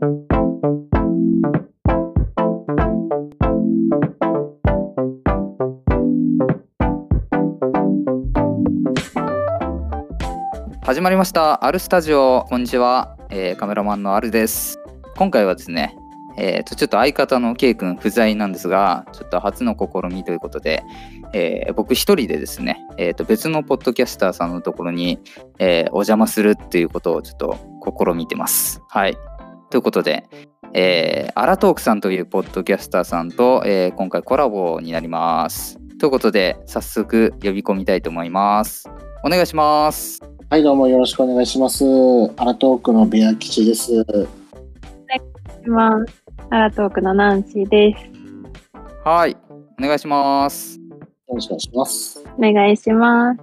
始まりました。アルスタジオ。こんにちは、えーカメラマンのアルです。今回はですねえー、とちょっと相方の K 君不在なんですがちょっと初の試みということで、えー僕一人でですね、えー、と別のポッドキャスターさんのところに、えーお邪魔するっていうことをちょっと試みてます。はい。ということでえーアラトークさんというポッドキャスターさんと、えー今回コラボになりますということで早速呼び込みたいと思いますお願いしますはい、どうもよろしくお願いします。アラトークのベア吉です。します。アラトークのナンシーです。はいお願いしますよろしくお願いします。お願いします。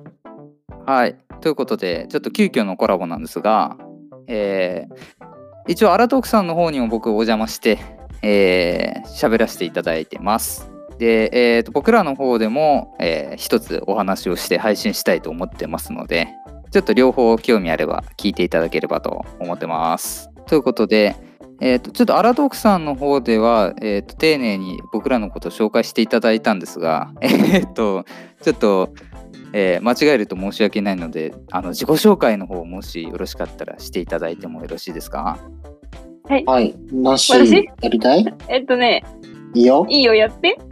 はい。ということで、ちょっと急遽のコラボなんですが、えー一応、アラトークさんの方にも僕お邪魔して、えー喋らせていただいてます。で、えーと僕らの方でも、えー一つお話をして配信したいと思ってますので、ちょっと両方興味あれば聞いていただければと思ってます。ということで、えーとちょっとアラトークさんの方では、えーと丁寧に僕らのことを紹介していただいたんですが、えっ、と、ちょっと、えー間違えると申し訳ないのであの自己紹介の方もしよろしかったらしていただいてもよろしいですか？はい、なし私？やりたい？えっとね、いいよ。いいよ、やって。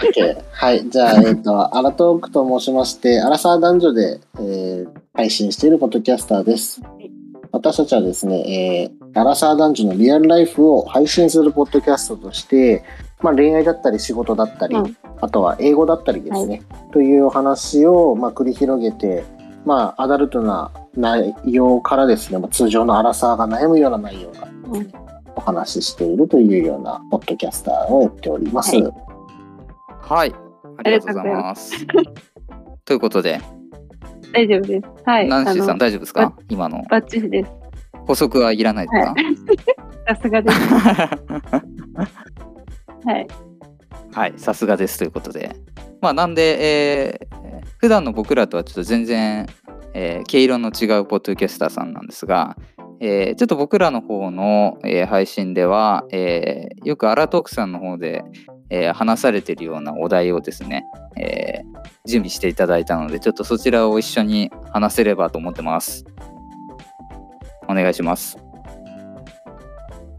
OK はい、じゃあ、えっ、と、アラトークと申しまして、アラサー男女で、えー配信しているポッドキャスターです。い。私たちはですね、えーアラサー男女のリアルライフを配信するポッドキャストとして、まあ、恋愛だったり仕事だったり、うん。あとは英語だったりですね、というお話を、まあ、繰り広げて、まあ、アダルトな内容からですね、まあ、通常のアラサーが悩むような内容がうん。お話ししているというようなポッドキャスターをやっております。はい。はい。ありがとうございます。ということで、大丈夫です。はい。ナンシーさん大丈夫ですか？今の。バッチリです。補足はいらないですか、さすがです。はい。はい、さすがですということで。まあ、なんで、えー普段の僕らとはちょっと全然、えー毛色の違うポッドキャスターさんなんですが、えーちょっと僕らの方の、えー配信では、えーよくアラトークさんの方で、えー話されてるようなお題をですね、えー準備していただいたので、ちょっとそちらを一緒に話せればと思ってます。お願いします。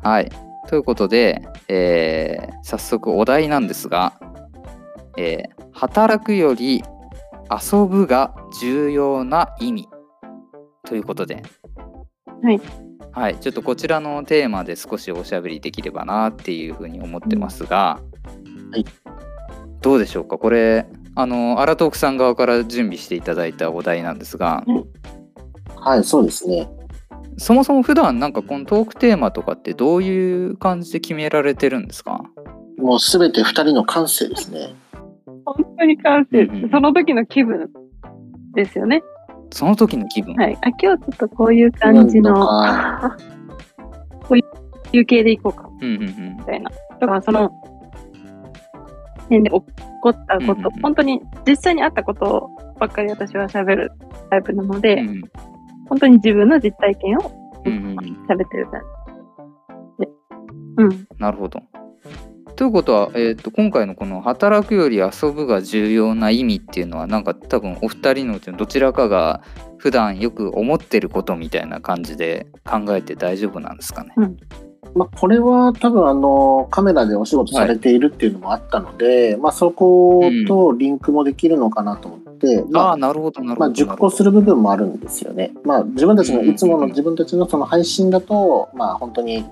はい。ということで、えー早速お題なんですが、えー働くより遊ぶが重要な意味。ということで、はい。はい、ちょっとこちらのテーマで少しおしゃべりできればなっていうふうに思ってますが、はい。どうでしょうか？これあのアラトークさん側から準備していただいたお題なんですが、はい、そうですね。そもそも普段なんかこのトークテーマとかってどういう感じで決められてるんですか？もうすべて二人の感性ですね。本当に完成、うんうん。その時の気分ですよね。その時の気分、はい。あ、今日ちょっとこういう感じの、こういう系でいこうか、うんうんうん。みたいな。とか、その、辺で起こったこと、うんうんうん。本当に実際にあったことばっかり私は喋るタイプなので、うん本当に自分の実体験をうんうんうん喋ってる感じ。で、うん。なるほど。ということは、えー、と今回のこの「働くより遊ぶが重要な意味」っていうのはなんか多分お二人のうちのどちらかが普段よく思ってることみたいな感じで考えて大丈夫なんですかね？まあ、これは多分あのカメラでお仕事されているっていうのもあったので、まあ、そことリンクもできるのかなと思って、まあああなるほどなるほど。まあ、熟考する部分もあるんですよね。まあ、自分たちのいつもの自分たちのその配信だと、まあ、本当に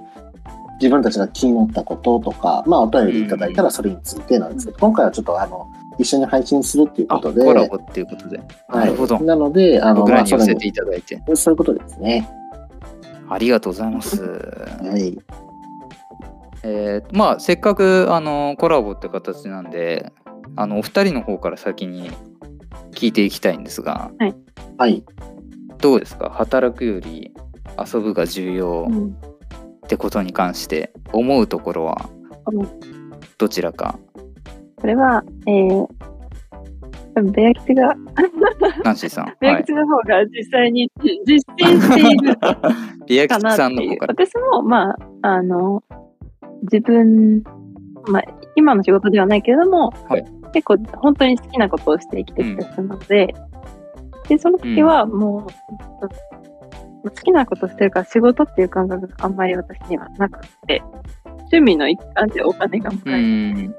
自分たちが気になったこととか、まあ、お便りいただいたらそれについてなんですけど、今回はちょっとあの一緒に配信するっていうあことで、コラボっていうことで。なるほどはい、。なので、あの僕らに寄せていただいて。そういうことですね。ありがとうございます。はい。えーまあせっかくあのコラボって形なんであのお二人の方から先に聞いていきたいんですがはい。どうですか？働くより遊ぶが重要うんってことに関して思うところはうんどちらか？これは、えー、多分ベア吉が、ナンシーさん。ベ アはい。吉の方が実際に実践している かなっていうさんの方。から。私も、まあ、あの、自分、まあ、今の仕事ではないけれども、はい結構本当に好きなことをして生きてきた人なので、で、その時はもう、好きなことしてるから仕事っていう感覚があんまり私にはなくて、趣味の一環でお金がもうらえる。ん。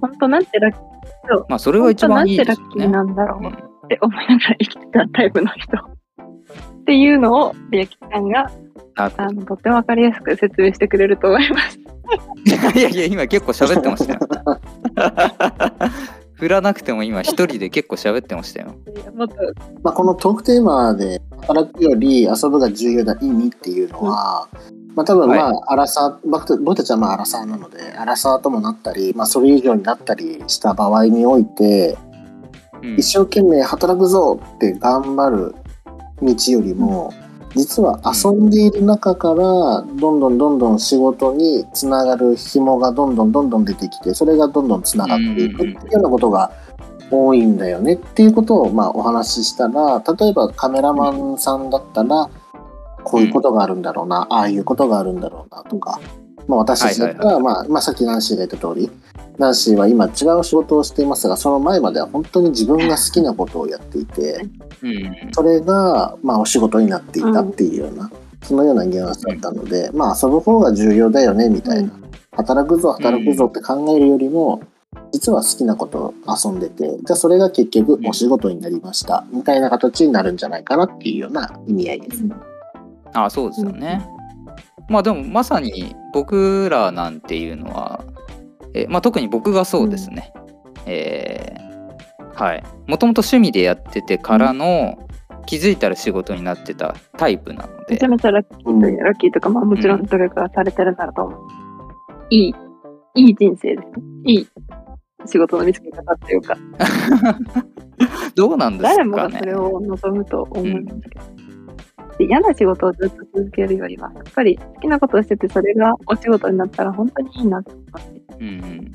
本当なんてラッキー、まあ、それが一番いい本当なんてラッキー。なんだろううんって思いながら生きてたタイプの人。っていうのを、ビアキさんがああのとってもわかりやすく説明してくれると思います。いやいや、今結構喋ってましたよ。振らなくても今一人で結構喋ってましたよ。もっとまあ、このトークテーマで働くより遊ぶが重要な意味っていうのは、まあ、多分まあ、アラサー僕た僕たちはまあアラサーなのでアラサーともなったり、まあ、それ以上になったりした場合においてうん。一生懸命働くぞって頑張る道よりも実は遊んでいる中からどんどんどんどん仕事につながる紐がどんどんどんどん出てきてそれがどんどんつながっていくっていうようなことが多いんだよね。っていうことをまあお話ししたら例えばカメラマンさんだったらこういうことがあるんだろうな、ああいうことがあるんだろうなとか、まあ、私たちだったら、まあまあ、さっきナンシーが言った通りナンシーは今違う仕事をしていますがその前までは本当に自分が好きなことをやっていてうん。それがまあお仕事になっていたっていうような、そのようなニュアンスだったので、まあ遊ぶ方が重要だよねみたいな、働くぞ働くぞって考えるよりも、実は好きなことを遊んでてじゃあそれが結局お仕事になりました、みたいな形になるんじゃないかなっていうような意味合いです。あそうですよね。まあでもまさに僕らなんていうのは、えまあ、特に僕がそうですね。えーはい。もともと趣味でやっててからの気づいたら仕事になってたタイプなのでめちゃ、めちゃラッキーという、ラッキーとか、まあもちろん努力がされてるんだろうと思う。いい、いい人生ですね。いい仕事の見つけ方っていうか、どうなんです誰もかねがそ。れを望むと思うんですけど。で嫌な仕事をずっと続けるよりは、やっぱり好きなことをしてて、それがお仕事になったら本当にいいなと思います。うんうん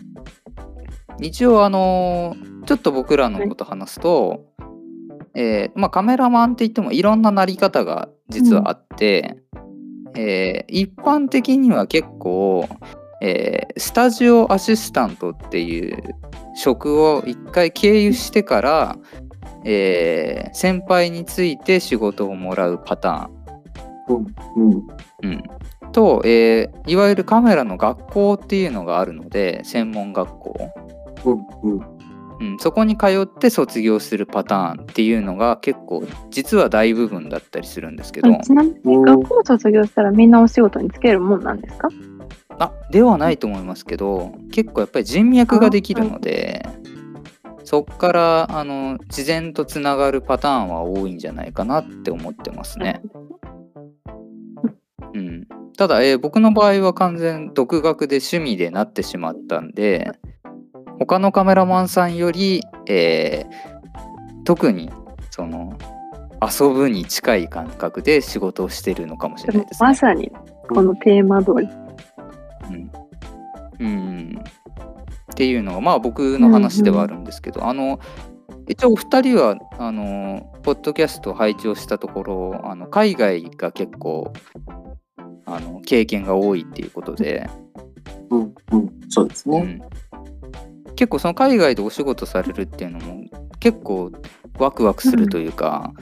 一応あのーちょっと僕らのこと話すと、えーまあ、カメラマンって言ってもいろんななり方が実はあって、えー一般的には結構、えースタジオアシスタントっていう職を一回経由してから、えー先輩について仕事をもらうパターン。うん。うん。うん、と、えーいわゆるカメラの学校っていうのがあるので専門学校、うん。うん。うん、そこに通って卒業するパターンっていうのが結構実は大部分だったりするんですけど。ちなみに学校を卒業したらみんなお仕事に就けるもんなんですか？あではないと思いますけど結構やっぱり人脈ができるのでそっからあの自然とつながるパターンは多いんじゃないかなって思ってますね。うん、ただ、えー僕の場合は完全独学で趣味でなってしまったんで他のカメラマンさんより、えー特にその遊ぶに近い感覚で仕事をしてるのかもしれないですね。まさにこのテーマ通り。うんうんっていうのがまあ僕の話ではあるんですけど、あの一応お二人はあのポッドキャストを拝聴したところあの海外が結構あの経験が多いっていうことで、うんうんそうですね。うん、結構その海外でお仕事されるっていうのも結構ワクワクするというか、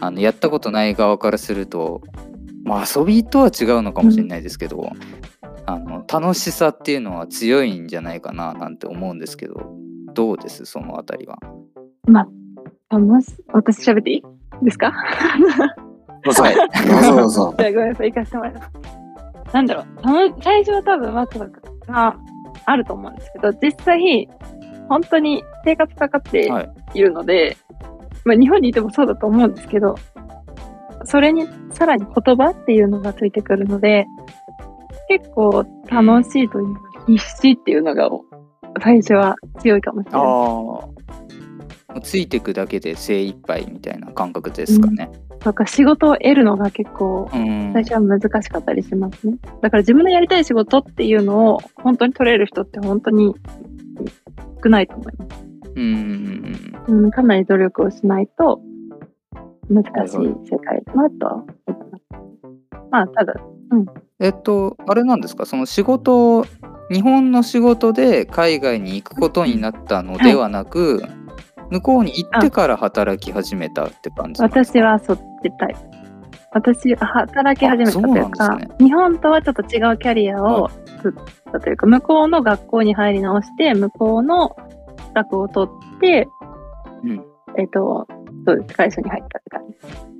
あのやったことない側からすると、まあ、遊びとは違うのかもしれないですけど、あの楽しさっていうのは強いんじゃないかななんて思うんですけどどうです？そのあたりは。楽し私喋っていい？ですか？どうぞはいどうぞどう。ぞ。じゃあごめんなさい、行かせてもらいます。なんだろう、最初は多分ワクワクがあると思うんですけど、実際、本当に生活かかってはい。いるので、まあ日本にいてもそうだと思うんですけど、それにさらに言葉っていうのがついてくるので、結構楽しいというか、必死っていうのが最初は強いかもしれあない。あついてくだけで精一杯みたいな感覚ですかね。とか仕事を得るのが結構うん最初は難しかったりしますね。だから自分のやりたい仕事っていうのを本当に取れる人って本当に少ないと思います。うんうんうんうん、かなり努力をしないと難しい世界だなとは思います。まあ、ただ、えっとあれなんですか？その仕事日本の仕事で海外に行くことになったのではなく、向こうに行ってから働き始めたって感じ私はそっちタイプ。私、働き始めたというか、なんです日本とはちょっと違うキャリアを作ったというか、向こうの学校に入り直して、向こうの資格を取って、うんえっ、と、そうです、会社に入ったって感じです。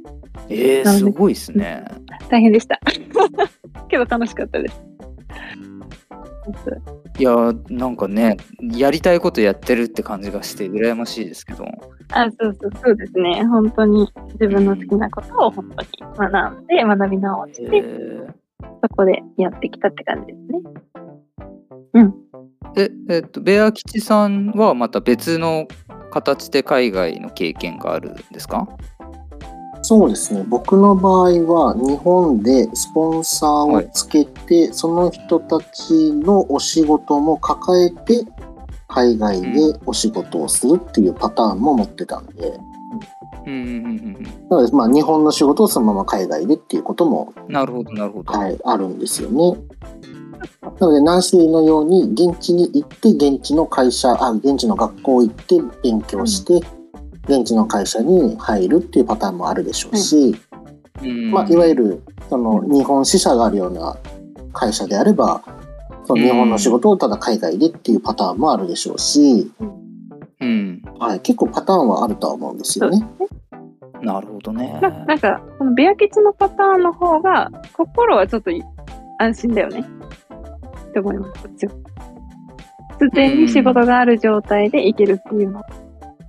えー、すごいですね。大変でした。けど楽しかったです。いやーなんかねやりたいことやってるって感じがして羨ましいですけど。あ、そうそう、そうですね。本当に自分の好きなことを本当に学んで、学び直しえて、ー。そこでやってきたって感じですね。ええっとベア吉さんはまた別の形で海外の経験があるんですか？そうですね。僕の場合は日本でスポンサーをつけて、その人たちのお仕事も抱えて海外でお仕事をするっていうパターンも持ってたんで、うんうんうんなのでまあ日本の仕事をそのまま海外でっていうことも、うんなるほどなるほど、はい、あるんですよね。なのでナンシーのように現地に行って現地の会社あ現地の学校行って勉強して、現地の会社に入るっていうパターンもあるでしょうし、うんまあ、いわゆるその日本支社があるような会社であればその日本の仕事をただ海外でっていうパターンもあるでしょうし、うんはい、結構パターンはあるとは思うんですよね。なるほどねななんか、このベア吉のパターンの方が、心はちょっと安心だよね。って思います、こっちは。すでに仕事がある状態でいけるっていうの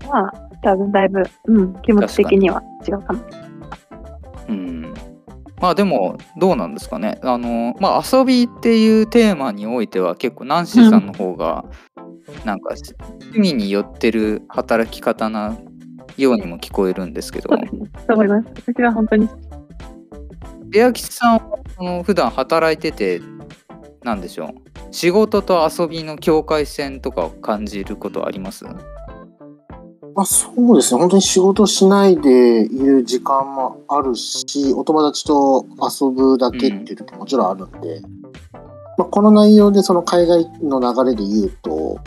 は、多分だいぶ、うん、気持ち的には違うかも。うんまあでもどうなんですかねあのまあ遊びっていうテーマにおいては結構ナンシーさんの方がなんか趣味に寄ってる働き方なようにも聞こえるんですけどそうですね。そう思います。私は本当に、ベア吉さんはあの普段働いててなんでしょう仕事と遊びの境界線とかを感じることあります？まあ、そうですね。本当に仕事しないでいる時間もあるしお友達と遊ぶだけっていう時ももちろんあるんで、まあ、この内容でその海外の流れで言うと、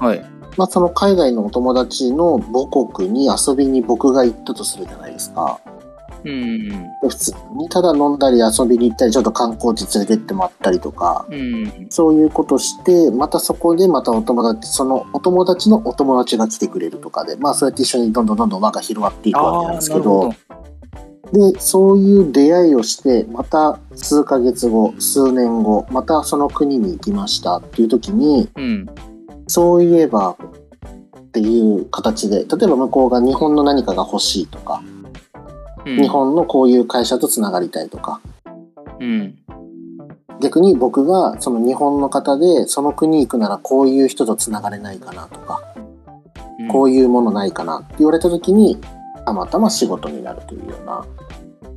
はい。まあ、その海外のお友達の母国に遊びに僕が行ったとするじゃないですか。うん。で普通にただ飲んだり遊びに行ったりちょっと観光地連れてってもらったりとかうん。そういうことしてまたそこでまたお友達そのお友達のお友達が来てくれるとかでまあそうやって一緒にどんどんどんどん輪が広がっていくわけなんですけど。でそういう出会いをしてまた数ヶ月後数年後またその国に行きましたっていう時にうん。そういえばっていう形で例えば向こうが日本の何かが欲しいとか、うん。日本のこういう会社とつながりたいとか。うん。逆に僕がその日本の方でその国行くならこういう人とつながれないかなとか、うん。こういうものないかなって言われた時にたまたま仕事になるというような、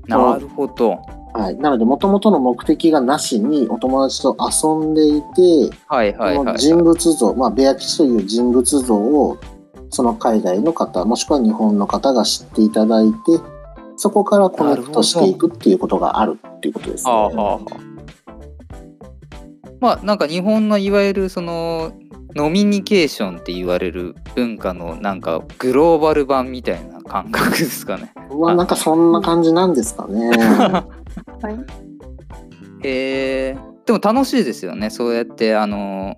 なるほど。はい、なので元々の目的がなしにお友達と遊んでいて、はいはいはい、この人物像、まあ、ベア吉という人物像をその海外の方もしくは日本の方が知っていただいてそこからコネクトしていくっていうことがあるっていうことですね。はあまあなんか日本のいわゆるそのノミニケーションって言われる文化のなんかグローバル版みたいな感覚ですかね。まあなんかそんな感じなんですかね。はい。えーでも楽しいですよねそうやってあの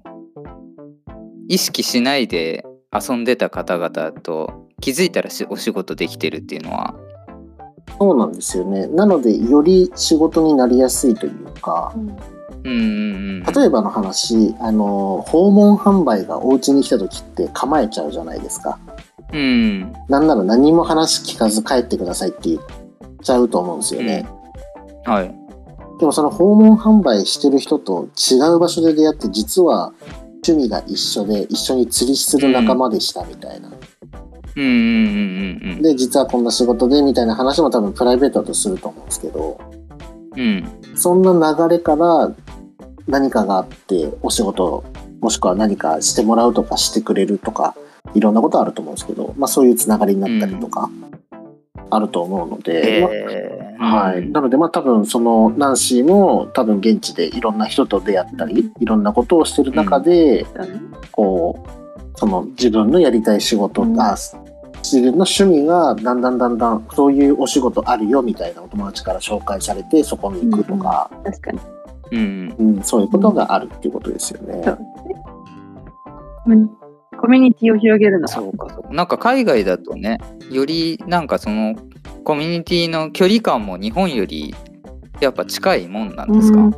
意識しないで遊んでた方々と気づいたらしお仕事できてるっていうのはそうなんですよね。なのでより仕事になりやすいというかうんうんうんうん例えばの話あの訪問販売がお家に来た時って構えちゃうじゃないですか。うんなんなら何も話聞かず帰ってくださいって言っちゃうと思うんですよね。はいでもその訪問販売してる人と違う場所で出会って実は趣味が一緒で一緒に釣りする仲間でしたみたいな。うんうんうんうんで実はこんな仕事でみたいな話も多分プライベートだとすると思うんですけど。うんうんそんな流れから何かがあってお仕事もしくは何かしてもらうとかしてくれるとかいろんなことあると思うんですけど、まあ、そういうつながりになったりとかあると思うので、まあえーはい、なのでまあ多分そのナンシーも多分現地でいろんな人と出会ったりいろんなことをしてる中で、こうその自分のやりたい仕事、うん。あ自分の趣味がだんだんだんだんそういうお仕事あるよみたいなお友達から紹介されてそこに行くとか、確かに。うんうん。そういうことがあるっていうことですよね。そうん。コミュニティを広げるの。は。そうかそうか。なんか海外だとねよりなんかそのコミュニティの距離感も日本よりやっぱ近いもんなんですか、うん。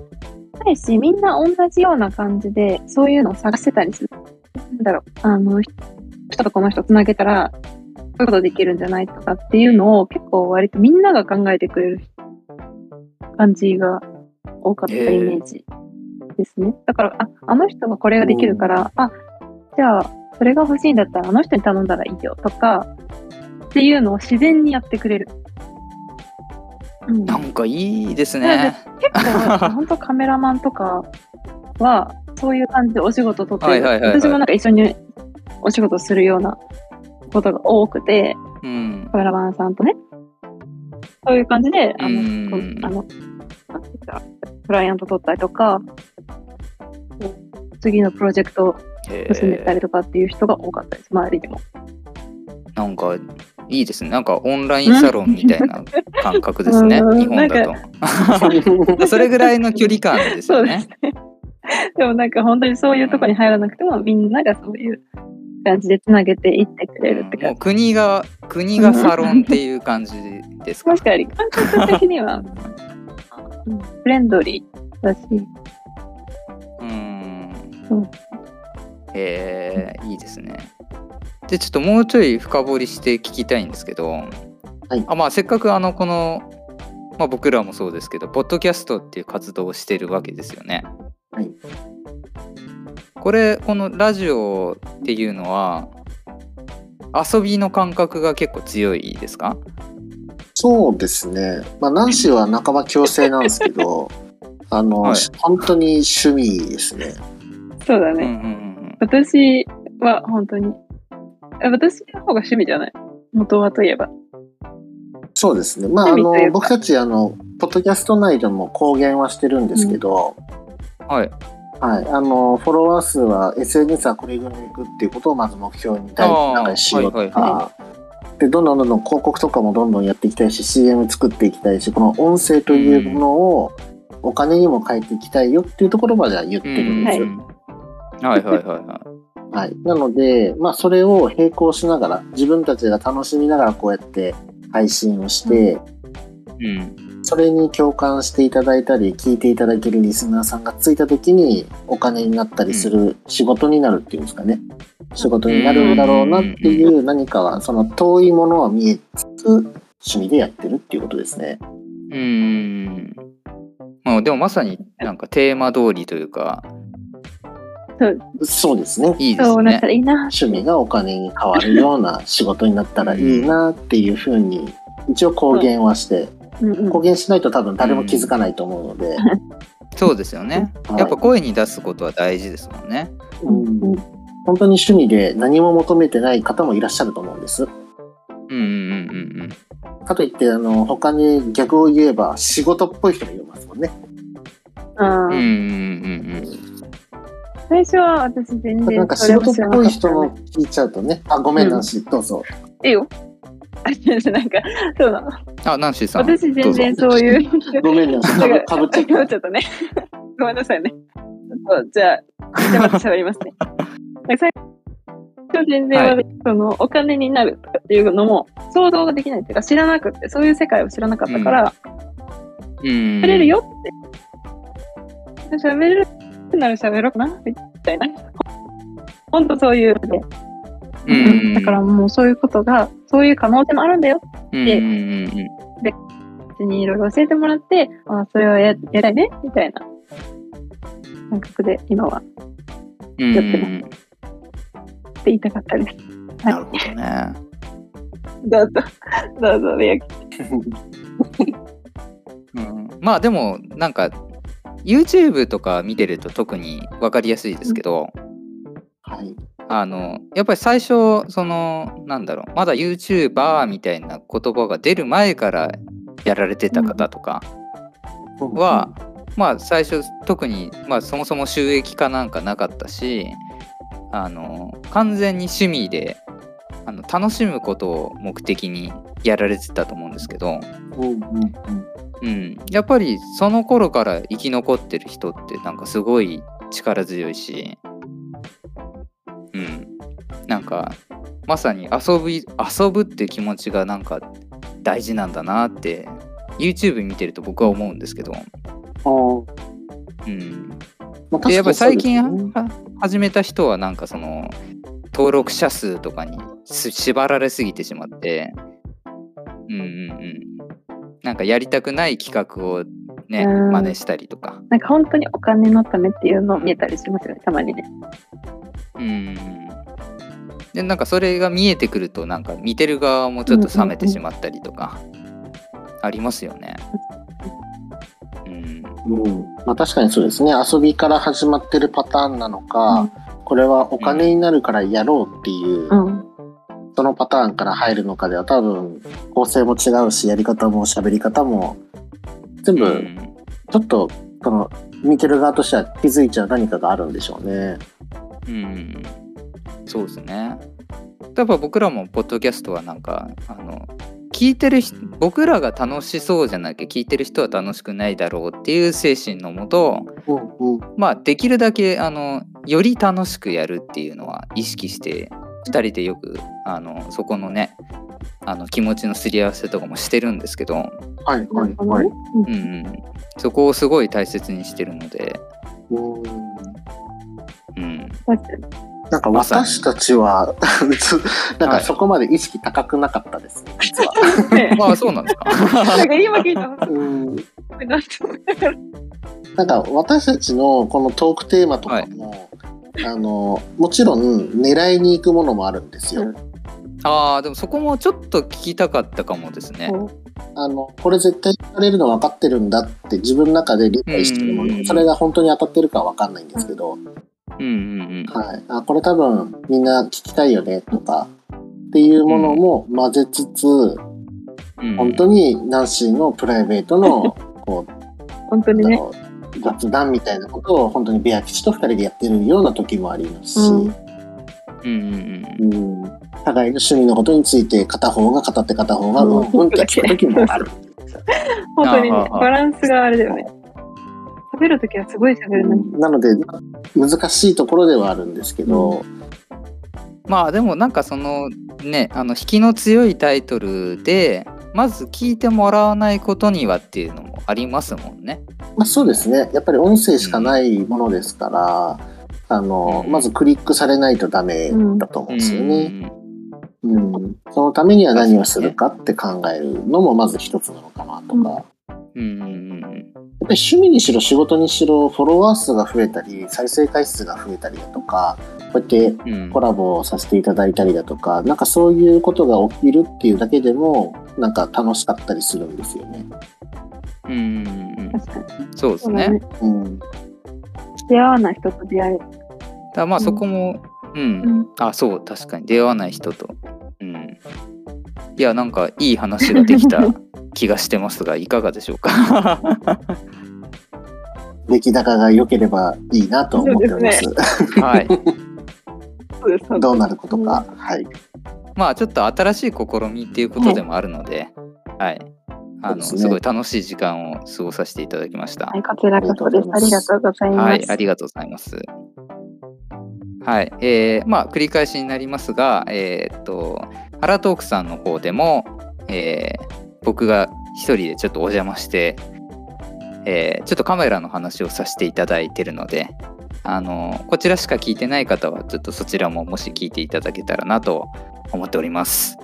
ないし、みんな同じような感じで、そういうのを探してたりする。なんだろう、あの、人とこの人つなげたら、こういうことできるんじゃないとかっていうのを結構割とみんなが考えてくれる感じが多かったイメージですね。だから、あ、あの人がこれができるから、あ、じゃあ、それが欲しいんだったらあの人に頼んだらいいよとか、っていうのを自然にやってくれる。うん、なんかいいですね。結構、本当カメラマンとかは、そういう感じでお仕事取って私もなんか一緒にお仕事するようなことが多くて、うん。カメラマンさんとね、そういう感じで、あの、うん。こあの、クライアント取ったりとか、次のプロジェクトをへ進めたーりとかっていう人が多かったです、周りでも。なんかいいですね。なんかオンラインサロンみたいな 感覚ですね。うん。日本だと。それぐらいの距離感ですよね。でもなんか本当にそういうところに入らなくても、みんながそういう感じでつなげていってくれるってもう感じ。国が国がサロンっていう感じですか？確かに。感覚的には、うんフレンドリーだし、うん。う。んへえいいですね。でちょっともうちょい深掘りして聞きたいんですけど、あまあ、せっかくあのこの、まあ、僕らもそうですけどポッドキャストっていう活動をしてるわけですよね。はいこれこのラジオっていうのは遊びの感覚が結構強いですか？そうですね。まあ、ナンシーは半ば強制なんですけど、あの、はい本当に趣味ですね。そうだね。うんうんうん私は本当に、あ私の方が趣味じゃない？元はといえば。そうですね。まあ、あの僕たち、あの、ポッドキャスト内でも公言はしてるんですけど、はいはい、あの、フォロワー数は SNS はこれぐらいいくっていうことをまず目標に大あーなんかしようとはいか、はで、どんどんどんどん広告とかもどんどんやっていきたいし、CM 作っていきたいし、この音声というものをお金にも変えていきたいよっていうところまでは言ってるんですよ。うんはいはいはいははい。なので、まあ、それを並行しながら、自分たちが楽しみながらこうやって配信をして、い。うんそれに共感していただいたり、聞いていただけるリスナーさんがついた時に、お金になったりする仕事になるっていうんですかね。仕事になるんだろうなっていう何かは、その遠いものは見えつつ、趣味でやってるっていうことですね。うーんまあでもまさになんかテーマ通りというかそうですね。いいですね。趣味がお金に変わるような仕事になったらいいなっていうふうに、一応公言はして、公言しないと多分誰も気づかないと思うので、そうですよね。はいやっぱ声に出すことは大事ですもんね。うんうん本当に趣味で何も求めてない方もいらっしゃると思うんです。うんうんうんうんかといって、あの、他に逆を言えば仕事っぽい人もいますもんね。うん。うんうんうんうん最初は私全然なんかそれ仕事っぽい人の聞いちゃうとね、あ、ごめんなし、どうぞ。いいよ。あ なんか、そうなの。あ、ナンシーさん。私全然そういう。ごめんなし、かぶかぶっちゃった。ちょっとね。ごめんなさいね。そうじゃあ、じゃあまた喋りますね。最初全然は私、そのお金になるとかっていうのも想像ができないっていうか知らなくて、そういう世界を知らなかったから、うん。喋れるよって。喋れるなら喋ろうかなみたいな。ほんとそういうので。うん。うんうん。だからもうそういうことが、そういう可能性もあるんだよ。うんうんうん別にいろいろ教えてもらって、あそれをややりたいね、みたいな。感覚で今は。うん。うんやってます。って言いたかったです。なるほどね。どうぞ、どうぞ、レイヤうん、まあでもなんか YouTube とか見てると特に分かりやすいですけど、はい。あのやっぱり最初そのなんだろうまだ YouTuber みたいな言葉が出る前からやられてた方とかは、まあ最初特に、まあ、そもそも収益化なんかなかったしあの完全に趣味であの楽しむことを目的にやられてたと思うんですけど、うん。やっぱりその頃から生き残ってる人ってなんかすごい力強いし、かまさに遊ぶ遊ぶっていう気持ちがなんか大事なんだなって YouTube 見てると僕は思うんですけど、うん、まあでやっぱり最近ねは始めた人はなんかその登録者数とかにす縛られすぎてしまって。うんうんうん。なんかやりたくない企画をねうん。真似したりとか。なんか本当にお金のためっていうのを見えたりしますよね、たまにね。うんでなんかそれが見えてくるとなんか見てる側もちょっと冷めてしまったりとかありますよね。うん。うん。まあ、確かにそうですね。遊びから始まってるパターンなのか、うん。これはお金になるからやろうっていう、うん。そのパターンから入るのかでは多分構成も違うしやり方も喋り方も全部うん。ちょっとその見てる側としては気づいちゃう何かがあるんでしょうね。うん、そうですね。やっぱ僕らもポッドキャストはなんかあの聞いてる人僕らが楽しそうじゃなきゃ聞いてる人は楽しくないだろうっていう精神のもとうんうん。まあできるだけあのより楽しくやるっていうのは意識して2人でよくあのそこのねあの気持ちのすり合わせとかもしてるんですけど、はいはいはい。うんうん、そこをすごい大切にしてるので、うん。うん、確かになんか私たちは なんかそこまで意識高くなかったですね、実は。ねああそうなんですか？なんか今聞いた。のうん。なんか私たちのこのトークテーマとかも、あのもちろん狙いに行くものもあるんですよ。うん。ああでもそこもちょっと聞きたかったかもですね。あのこれ絶対言われるの分かってるんだって自分の中で理解してるもうん。のそれが本当に当たってるかは分かんないんですけど、うんうんはい、あこれ多分みんな聞きたいよねとかっていうものも混ぜつつ、うん。本当にナンシーのプライベートの こう本当にね。あの雑談みたいなことを本当にベア吉と2人でやってるような時もありますし、うんうんうんうん。互いの趣味のことについて片方が語って片方がうん。うん。って聞く時もある。本当にね。バランスがあれだよね。喋るときはすごい喋るのに。なので難しいところではあるんですけど、まあでもなんかそのねあの引きの強いタイトルでまず聞いてもらわないことにはっていうのもありますもんね。まあ、そうですねやっぱり音声しかないものですから、あのうんまずクリックされないとダメだと思うんですよね。うんうんそのためには何をするかって考えるのもまず一つなのかなとか。うんうんやっぱり趣味にしろ仕事にしろフォロワー数が増えたり再生回数が増えたりだとかこうやってうんうんコラボをさせていただいたりだとかなんかそういうことが起きるっていうだけでもなんか楽しかったりするんですよね。うんうんうん確かに。そうですね。そうん、出会わない人と出会える。だまあそこも、うんうん。あそう確かに出会わない人と、うん、いやなんかいい話ができた 気がしてますがいかがでしょうか？出来高が良ければいいなと思っております。そうはいどうなることか。はい。まあちょっと新しい試みっていうことでもあるので、はい、あのす,、ごい楽しい時間を過ごさせていただきました。はい、こちらこそです。ありがとうございます。はい、ありがとうございます。はい、えーまあ繰り返しになりますが、えーっとハラトークさんの方でも、えー僕が一人でちょっとお邪魔して、えーちょっとカメラの話をさせていただいてるので、あのこちらしか聞いてない方はちょっとそちらももし聞いていただけたらなと思っております。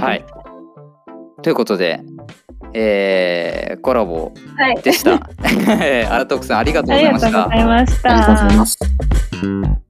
はい。ということで、えーコラボはい。でした。ハラトークさんありがとうあございましたりがとうござ。いました。